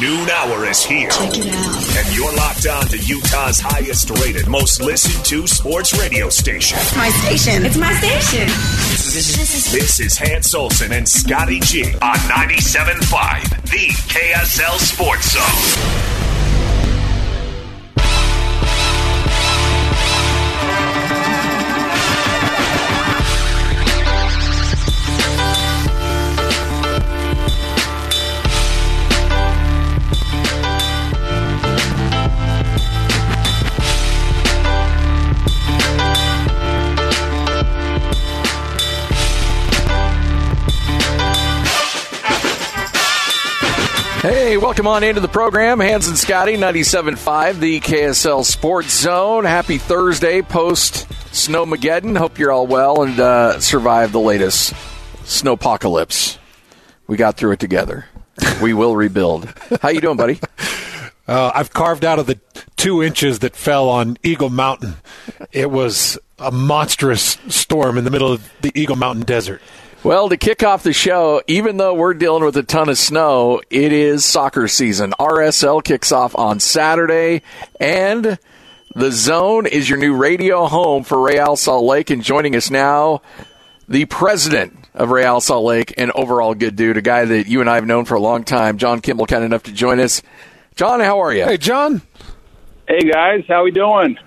Noon hour is here. Check it out. And you're locked on to Utah's highest rated, most listened to sports radio station. It's my station. It's my station. This is, this is Hans Olsen and Scotty G on 97.5, the KSL Sports Zone. Hey, welcome on into the program. Hans and Scotty, 97.5, the KSL Sports Zone. Happy Thursday post Snowmageddon. Hope you're all well and uh, survived the latest snowpocalypse. We got through it together. We will rebuild. How you doing, buddy? Uh, I've carved out of the two inches that fell on Eagle Mountain. It was a monstrous storm in the middle of the Eagle Mountain desert. Well, to kick off the show, even though we're dealing with a ton of snow, it is soccer season. RSL kicks off on Saturday, and the Zone is your new radio home for Real Salt Lake. And joining us now, the president of Real Salt Lake and overall good dude, a guy that you and I have known for a long time, John Kimball, kind enough to join us. John, how are you? Hey, John. Hey guys, how we doing?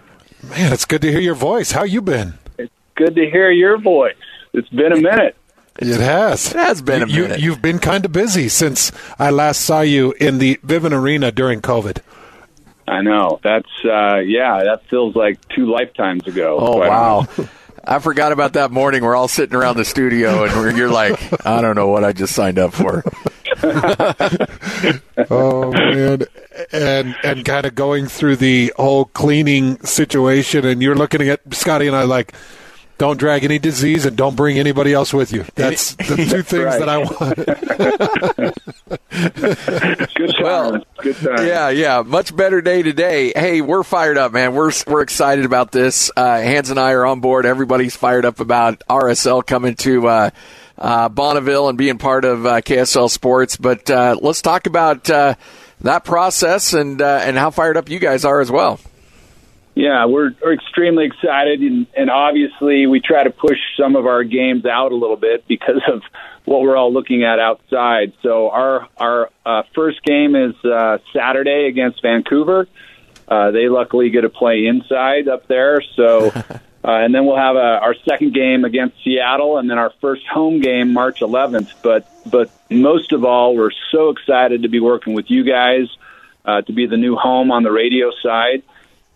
Man, it's good to hear your voice. How you been? It's good to hear your voice. It's been a minute. It has. It has been a You- minute. You, have been kind of busy since I last saw you in the Vivint Arena during COVID. I know. That's uh yeah, that feels like two lifetimes ago. Oh wow! I forgot about that morning. We're all sitting around the studio, and we're, you're like, I don't know what I just signed up for. Oh man, and and kind of going through the whole cleaning situation, and you're looking at Scotty and I like, don't drag any disease and don't bring anybody else with you. That's the two things right. that I want. Good time. Well, good time. Yeah, yeah, much better day today. Hey, we're fired up, man. We're we're excited about this. Uh, Hans and I are on board. Everybody's fired up about RSL coming to uh, uh, Bonneville and being part of uh, KSL Sports. But uh, let's talk about uh, that process and uh, and how fired up you guys are as well. Yeah, we're, we're extremely excited, and, and obviously we try to push some of our games out a little bit because of what we're all looking at outside. So our our uh, first game is uh, Saturday against Vancouver. Uh, they luckily get to play inside up there. So, uh, and then we'll have a, our second game against Seattle, and then our first home game March 11th. But but most of all, we're so excited to be working with you guys uh, to be the new home on the radio side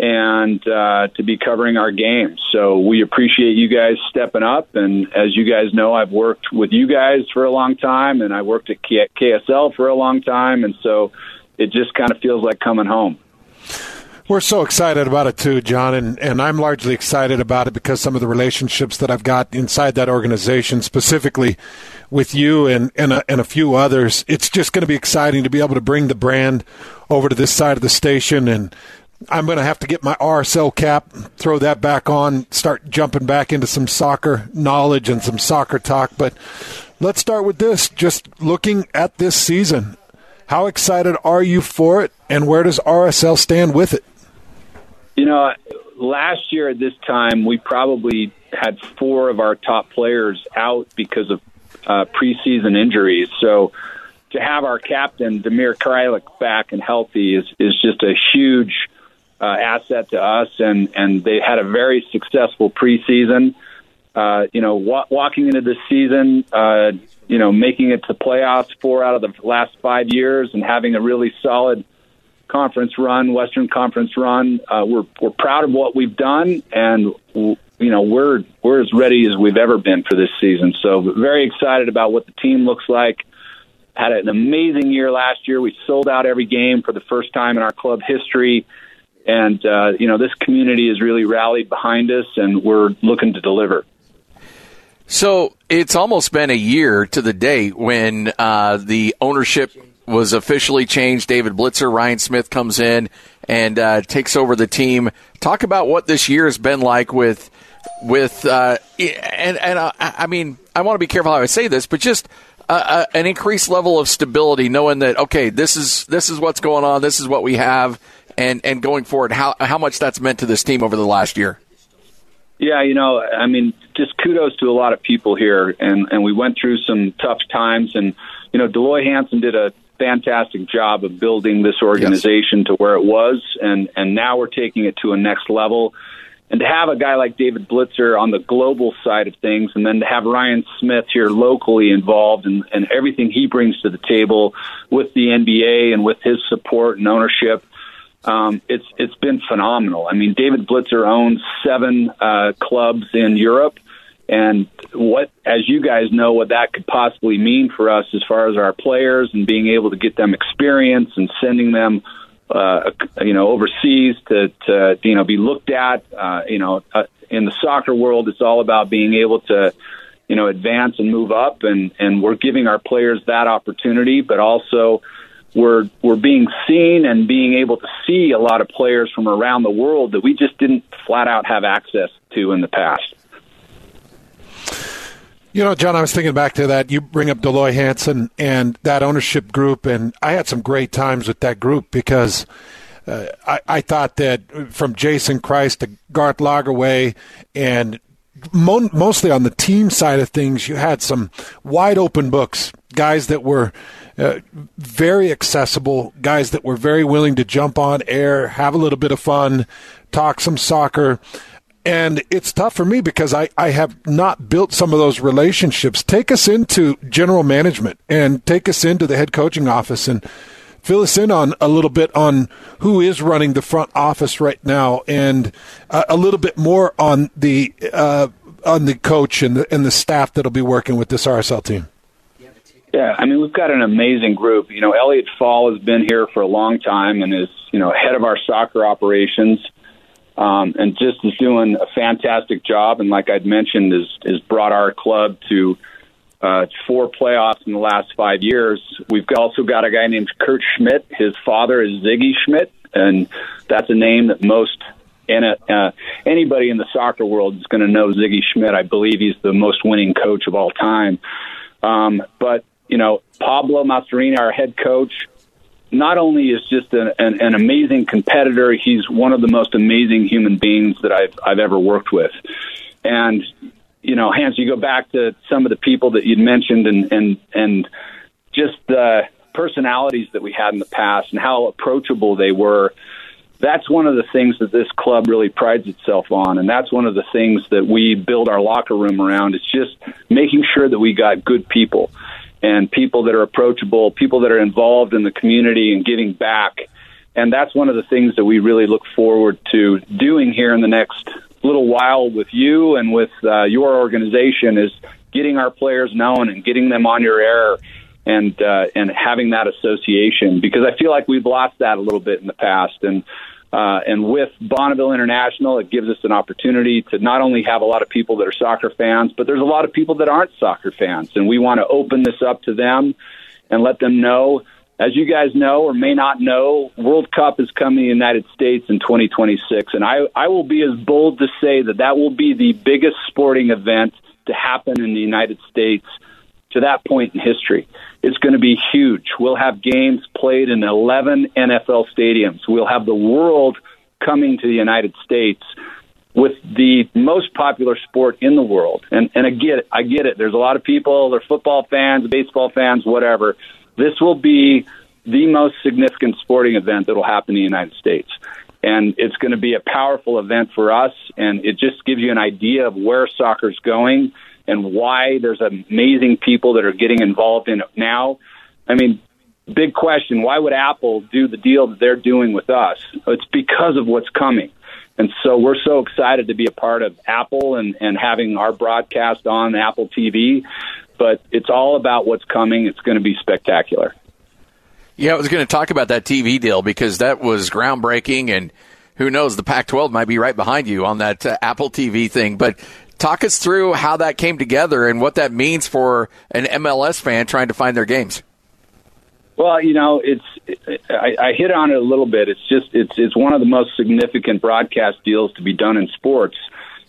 and uh, to be covering our games. So we appreciate you guys stepping up. And as you guys know, I've worked with you guys for a long time, and I worked at KSL for a long time, and so it just kind of feels like coming home. We're so excited about it too, John, and, and I'm largely excited about it because some of the relationships that I've got inside that organization, specifically with you and and a, and a few others. It's just going to be exciting to be able to bring the brand over to this side of the station, and I'm going to have to get my RSL cap, throw that back on, start jumping back into some soccer knowledge and some soccer talk. But let's start with this. Just looking at this season, how excited are you for it, and where does RSL stand with it? You know, last year at this time, we probably had four of our top players out because of uh, preseason injuries. So to have our captain Damir Kreilach back and healthy is is just a huge uh, asset to us, and and they had a very successful preseason. Uh, you know, wa- walking into this season, uh, you know, making it to playoffs four out of the last five years, and having a really solid conference run, Western Conference run. Uh, we're we're proud of what we've done, and you know we're we're as ready as we've ever been for this season. So very excited about what the team looks like. Had an amazing year last year. We sold out every game for the first time in our club history, and uh, you know this community has really rallied behind us, and we're looking to deliver. So it's almost been a year to the day when uh, the ownership was officially changed. David Blitzer, Ryan Smith comes in and uh, takes over the team. Talk about what this year has been like with with uh, and and uh, I mean I want to be careful how I say this, but just uh, uh, an increased level of stability, knowing that okay, this is this is what's going on, this is what we have, and and going forward, how how much that's meant to this team over the last year. Yeah, you know, I mean, just kudos to a lot of people here, and and we went through some tough times, and you know, Dell Loy Hansen did a fantastic job of building this organization yes. to where it was, and and now we're taking it to a next level. And to have a guy like David Blitzer on the global side of things, and then to have Ryan Smith here locally involved and, and everything he brings to the table with the NBA and with his support and ownership, um, it's it's been phenomenal. I mean, David Blitzer owns seven uh, clubs in Europe and what, as you guys know, what that could possibly mean for us as far as our players and being able to get them experience and sending them, uh, you know, overseas to, to you know be looked at. Uh, you know, uh, in the soccer world, it's all about being able to, you know, advance and move up, and and we're giving our players that opportunity, but also we're we're being seen and being able to see a lot of players from around the world that we just didn't flat out have access to in the past. You know, John, I was thinking back to that. You bring up Dell Loy Hansen and that ownership group, and I had some great times with that group because uh, I, I, thought that from Jason Kreis to Garth Lagerwey and mo- mostly on the team side of things, you had some wide open books, guys that were uh, very accessible, guys that were very willing to jump on air, have a little bit of fun, talk some soccer and it's tough for me because I, I have not built some of those relationships. Take us into general management and take us into the head coaching office and fill us in on a little bit on who is running the front office right now and uh, a little bit more on the uh, on the coach and the, and the staff that'll be working with this RSL team. Yeah, I mean we've got an amazing group. You know, Elliot Fall has been here for a long time and is you know head of our soccer operations um, and just is doing a fantastic job. And like I'd mentioned, has has brought our club to uh, four playoffs in the last five years. We've also got a guy named Kurt Schmid. His father is Sigi Schmid, and that's a name that most and uh, anybody in the soccer world is going to know Sigi Schmid. I believe he's the most winning coach of all time. Um, but you know, Pablo Mastroeni, our head coach, not only is just an, an, an, amazing competitor, he's one of the most amazing human beings that I've I've ever worked with. And you know, Hans, you go back to some of the people that you'd mentioned, and and and just the personalities that we had in the past, and how approachable they were. That's one of the things that this club really prides itself on, and that's one of the things that we build our locker room around. It's just making sure that we got good people and people that are approachable, people that are involved in the community and giving back. And that's one of the things that we really look forward to doing here in the next little while with you and with uh, your organization is getting our players known and getting them on your air and uh, and having that association because I feel like we've lost that a little bit in the past and uh, and with Bonneville International, it gives us an opportunity to not only have a lot of people that are soccer fans, but there's a lot of people that aren't soccer fans. And we want to open this up to them and let them know. As you guys know or may not know, World Cup is coming to the United States in 2026. And I, I will be as bold to say that that will be the biggest sporting event to happen in the United States to that point in history. It's going to be huge. We'll have games played in 11 NFL stadiums. We'll have the world coming to the United States with the most popular sport in the world. And and I get it. I get it. There's a lot of people, they're football fans, baseball fans, whatever. This will be the most significant sporting event that will happen in the United States. And it's going to be a powerful event for us, and it just gives you an idea of where soccer's going and why there's amazing people that are getting involved in it now. I mean, big question why would Apple do the deal that they're doing with us? It's because of what's coming. And so we're so excited to be a part of Apple and, and having our broadcast on Apple TV. But it's all about what's coming. It's going to be spectacular. Yeah, I was going to talk about that TV deal because that was groundbreaking, and who knows, the Pac 12 might be right behind you on that uh, Apple TV thing. But talk us through how that came together and what that means for an MLS fan trying to find their games. Well, you know, it's I, I hit on it a little bit. It's just it's it's one of the most significant broadcast deals to be done in sports,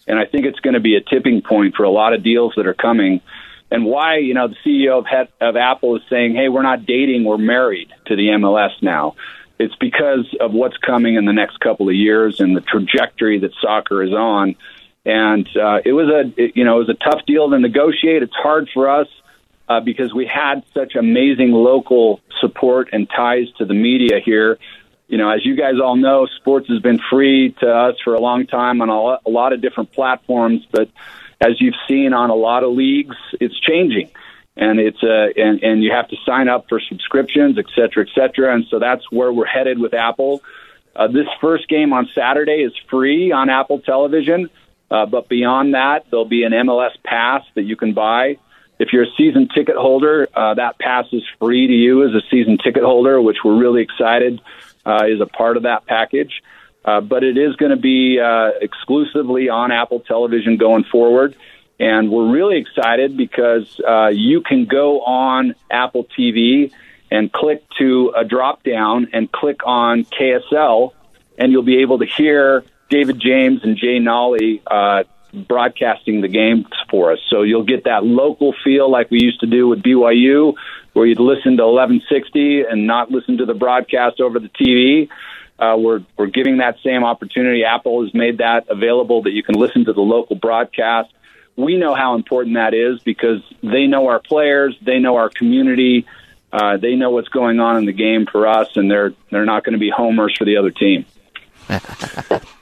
and I think it's going to be a tipping point for a lot of deals that are coming. And why, you know, the CEO of of Apple is saying, "Hey, we're not dating, we're married to the MLS now." It's because of what's coming in the next couple of years and the trajectory that soccer is on. And uh, it was a, it, you know, it was a tough deal to negotiate. It's hard for us uh, because we had such amazing local support and ties to the media here. You know, as you guys all know, sports has been free to us for a long time on a lot of different platforms, but as you've seen on a lot of leagues, it's changing. And it's uh, and, and you have to sign up for subscriptions, et cetera, et cetera. And so that's where we're headed with Apple. Uh, this first game on Saturday is free on Apple Television, uh, but beyond that, there'll be an MLS pass that you can buy if you're a season ticket holder, uh, that pass is free to you as a season ticket holder, which we're really excited uh, is a part of that package. Uh, but it is going to be uh, exclusively on Apple Television going forward. And we're really excited because uh, you can go on Apple TV and click to a drop down and click on KSL, and you'll be able to hear David James and Jay Nolly uh, broadcasting the games for us. So you'll get that local feel like we used to do with BYU, where you'd listen to 1160 and not listen to the broadcast over the TV. Uh, we're we're giving that same opportunity. Apple has made that available that you can listen to the local broadcast. We know how important that is because they know our players, they know our community, uh, they know what's going on in the game for us, and they're they're not going to be homers for the other team.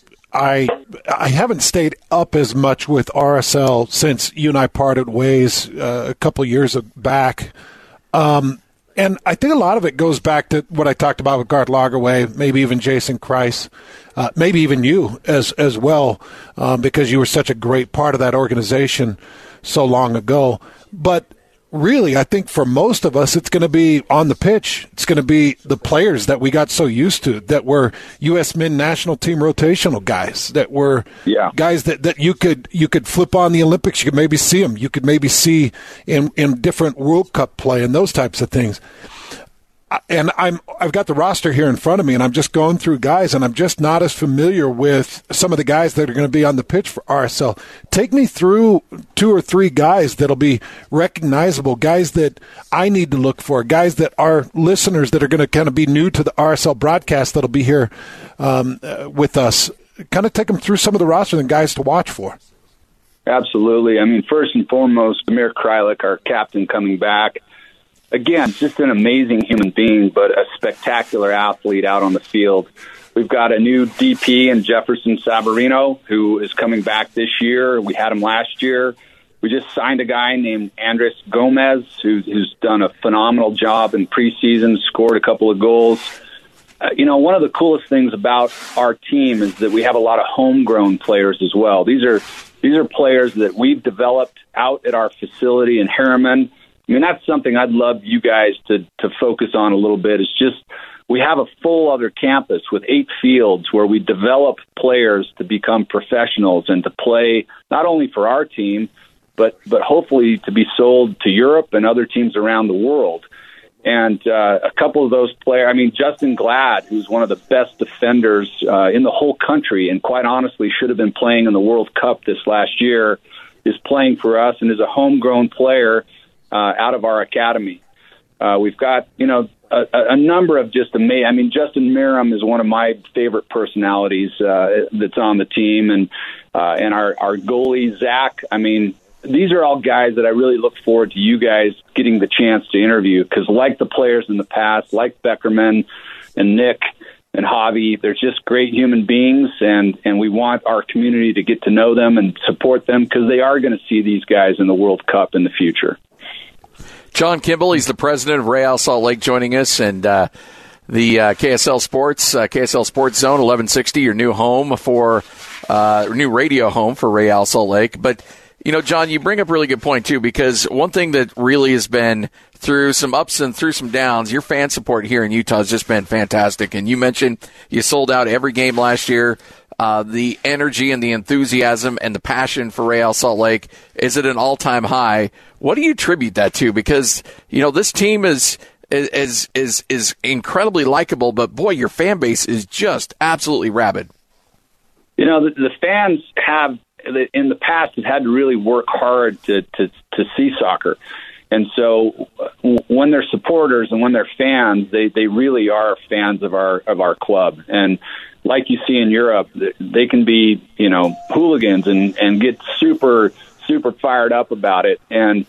I I haven't stayed up as much with RSL since you and I parted ways uh, a couple years back. Um, and I think a lot of it goes back to what I talked about with Garth Lagerwey, maybe even Jason Kreis, uh, maybe even you as as well, um, because you were such a great part of that organization so long ago. But really, I think for most of us, it's going to be on the pitch. It's going to be the players that we got so used to that were U.S. men national team rotational guys that were yeah. guys that, that you could you could flip on the Olympics. You could maybe see them. You could maybe see in in different World Cup play and those types of things and I'm I've got the roster here in front of me, and I'm just going through guys, and I'm just not as familiar with some of the guys that are going to be on the pitch for RSL. Take me through two or three guys that'll be recognizable, guys that I need to look for, guys that are listeners that are going to kind of be new to the RSL broadcast that'll be here um, uh, with us. Kind of take them through some of the roster and guys to watch for. Absolutely. I mean, first and foremost, Damir Kreilach, our captain, coming back again, just an amazing human being, but a spectacular athlete out on the field. We've got a new DP in Jefferson Savarino who is coming back this year. We had him last year. we just signed a guy named Andres Gomez who, who's done a phenomenal job in preseason, scored a couple of goals. Uh, you know, one of the coolest things about our team is that we have a lot of homegrown players as well. These are these are players that we've developed out at our facility in Herriman. I mean, that's something I'd love you guys to to focus on a little bit. It's just we have a full other campus with eight fields where we develop players to become professionals and to play not only for our team, but but hopefully to be sold to Europe and other teams around the world. And uh, a couple of those players, I mean, Justen Glad, who's one of the best defenders uh, in the whole country, and quite honestly should have been playing in the World Cup this last year, is playing for us and is a homegrown player uh, out of our academy. Uh, we've got, you know, a, a number of just amazing. I mean, Justin Meram is one of my favorite personalities uh, that's on the team, and uh, and our our goalie Zach. I mean, these are all guys that I really look forward to you guys getting the chance to interview because, like the players in the past, like Beckerman and Nick and Javi, they're just great human beings, and and we want our community to get to know them and support them because they are going to see these guys in the World Cup in the future. John Kimball, he's the president of Real Salt Lake, joining us, and uh, the uh, KSL Sports, uh, KSL Sports Zone 1160, your new home for, uh, new radio home for Real Salt Lake. But, you know, John, you bring up a really good point, too, because one thing that really has been through some ups and through some downs, your fan support here in Utah has just been fantastic. And you mentioned you sold out every game last year. Uh, the energy and the enthusiasm and the passion for Real Salt Lake is at an all time high. What do you attribute that to? Because you know this team is is is is incredibly likable, but boy, your fan base is just absolutely rabid. You know, the, the fans have in the past have had to really work hard to to to see soccer. And so when they're supporters and when they're fans, they, they really are fans of our of our club. And like you see in Europe, they can be, you know, hooligans and, and get super, super fired up about it. And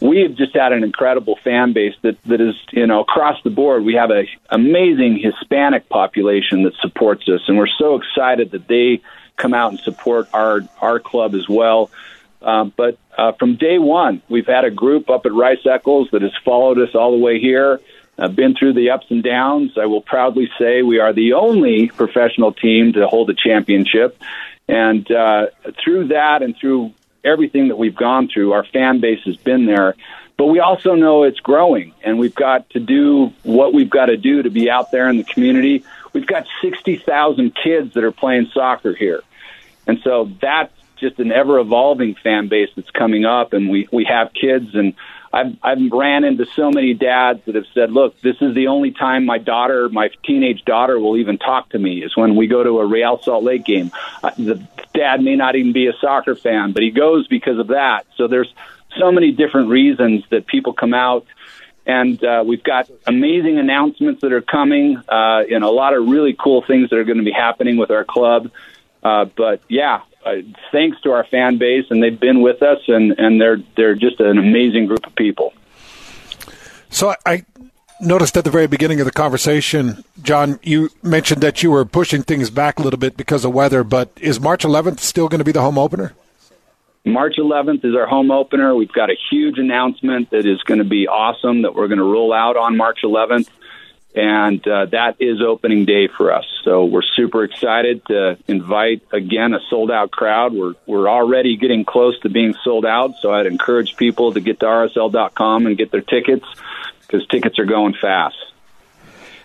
we have just had an incredible fan base that, that is, you know, across the board. We have an amazing Hispanic population that supports us, and we're so excited that they come out and support our, our club as well. Uh, but uh, from day one, we've had a group up at Rice Eccles that has followed us all the way here. I've been through the ups and downs. I will proudly say we are the only professional team to hold a championship. And uh, through that and through everything that we've gone through, our fan base has been there. But we also know it's growing, and we've got to do what we've got to do to be out there in the community. We've got 60,000 kids that are playing soccer here. And so that's just an ever evolving fan base that's coming up, and we, we have kids and I've I've ran into so many dads that have said, "Look, this is the only time my daughter, my teenage daughter, will even talk to me is when we go to a Real Salt Lake game." Uh, the dad may not even be a soccer fan, but he goes because of that. So there's so many different reasons that people come out, and uh, we've got amazing announcements that are coming, uh, and a lot of really cool things that are going to be happening with our club. Uh, but yeah, uh, thanks to our fan base, and they've been with us, and, and they're they're just an amazing group of people. So I, I noticed at the very beginning of the conversation, John, you mentioned that you were pushing things back a little bit because of weather, but is March 11th still going to be the home opener? March 11th is our home opener. We've got a huge announcement that is going to be awesome that we're going to roll out on March 11th and uh, that is opening day for us. So we're super excited to invite again a sold out crowd. We're we're already getting close to being sold out, so I'd encourage people to get to rsl.com and get their tickets because tickets are going fast.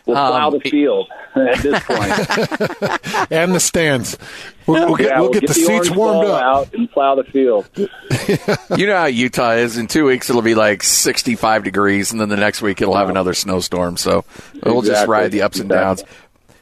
We'll um, plow the field at this point, and the stands. We'll, we'll, get, yeah, we'll, get, get, the, the seats warmed up out and plow the field. you know how Utah is. In two weeks, it'll be like 65 degrees, and then the next week it'll have another snowstorm. So we'll just ride the ups and downs.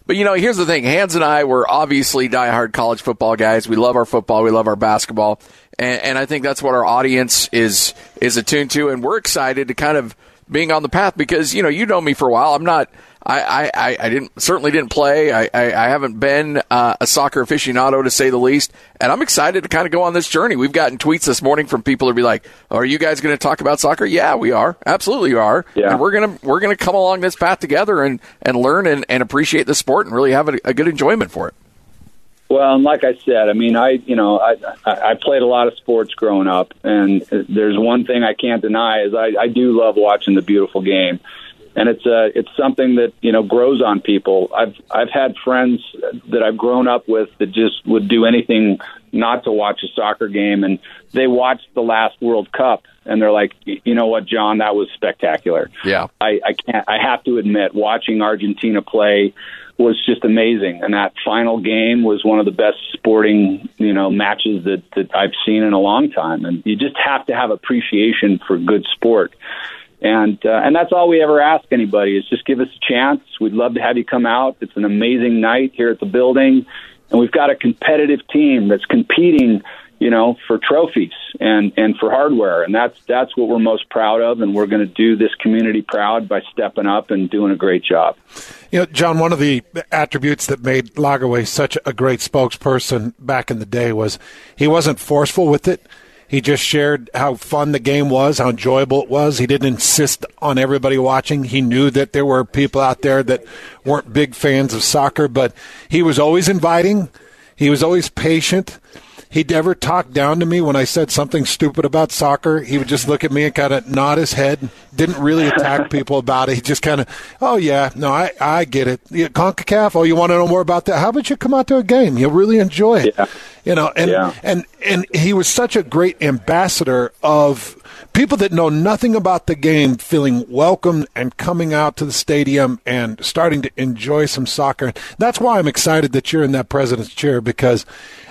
But you know, here's the thing: Hans and I were obviously diehard college football guys. We love our football, we love our basketball, and, and I think that's what our audience is is attuned to, and we're excited to kind of being on the path because you know you know me for a while. I'm not I, I, I didn't certainly didn't play. I, I, I haven't been uh, a soccer aficionado to say the least, and I'm excited to kind of go on this journey. We've gotten tweets this morning from people who be like, "Are you guys going to talk about soccer?" Yeah, we are. Absolutely, are. Yeah. And we're gonna we're gonna come along this path together and and learn and, and appreciate the sport and really have a, a good enjoyment for it. Well, and like I said, I mean, I you know I I played a lot of sports growing up, and there's one thing I can't deny is I, I do love watching the beautiful game, and it's uh, it's something that you know grows on people. I've I've had friends that I've grown up with that just would do anything not to watch a soccer game, and they watched the last World Cup, and they're like, you know what, John, that was spectacular. Yeah, I I can't I have to admit, watching Argentina play was just amazing. And that final game was one of the best sporting, you know, matches that, that I've seen in a long time. And you just have to have appreciation for good sport. And uh, and that's all we ever ask anybody is just give us a chance. We'd love to have you come out. It's an amazing night here at the building, and we've got a competitive team that's competing you know, for trophies and and for hardware, and that's that's what we're most proud of, and we're going to do this community proud by stepping up and doing a great job. You know, John, one of the attributes that made Lagerwey such a great spokesperson back in the day was he wasn't forceful with it. He just shared how fun the game was, how enjoyable it was. He didn't insist on everybody watching. He knew that there were people out there that weren't big fans of soccer, but he was always inviting. He was always patient he never talked down to me when I said something stupid about soccer. He would just look at me and kind of nod his head. Didn't really attack people about it. He just kind of, oh yeah, no, I I get it. Concacaf. Oh, you want to know more about that? How about you come out to a game? You'll really enjoy it. Yeah. You know, and yeah. and and he was such a great ambassador of people that know nothing about the game feeling welcome and coming out to the stadium and starting to enjoy some soccer. That's why I'm excited that you're in that president's chair because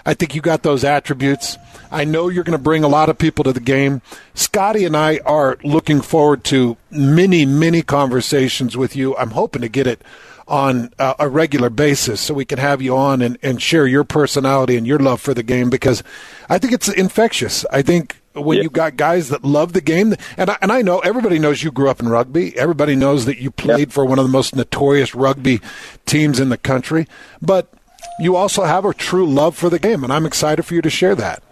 I think you got those attributes. I know you're going to bring a lot of people to the game. Scotty and I are looking forward to many, many conversations with you. I'm hoping to get it on uh, a regular basis so we can have you on and, and share your personality and your love for the game because I think it's infectious. I think when yeah. you got guys that love the game, and I, and I know everybody knows you grew up in rugby. Everybody knows that you played for one of the most notorious rugby teams in the country. But you also have a true love for the game, and I'm excited for you to share that.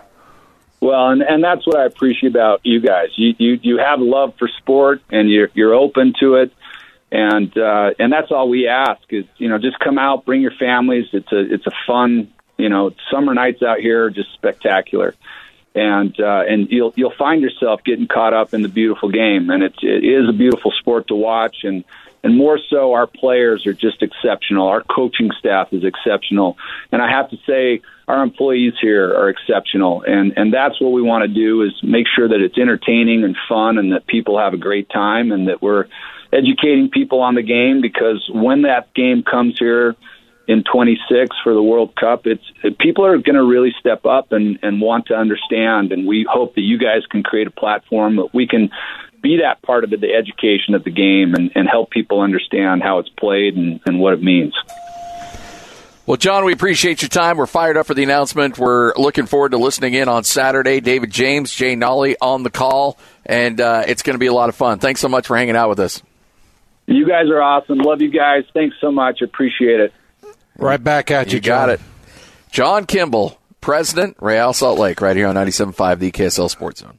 Well, and and that's what I appreciate about you guys. You you you have love for sport, and you're you're open to it, and uh, and that's all we ask is you know just come out, bring your families. It's a it's a fun you know summer nights out here are just spectacular, and uh, and you'll you'll find yourself getting caught up in the beautiful game, and it's it is a beautiful sport to watch, and and more so, our players are just exceptional. Our coaching staff is exceptional, and I have to say, our employees here are exceptional. And and that's what we want to do is make sure that it's entertaining and fun, and that people have a great time, and that we're educating people on the game. Because when that game comes here in 26 for the World Cup, it's people are going to really step up and and want to understand. And we hope that you guys can create a platform that we can be that part of the, the education of the game and, and help people understand how it's played and, and what it means. Well, John, we appreciate your time. We're fired up for the announcement. We're looking forward to listening in on Saturday. David James, Jay Nolly on the call, and uh, it's going to be a lot of fun. Thanks so much for hanging out with us. You guys are awesome. Love you guys. Thanks so much. Appreciate it. Right back at you, you got it. John Kimball, President, Real Salt Lake, right here on 97.5, the KSL Sports Zone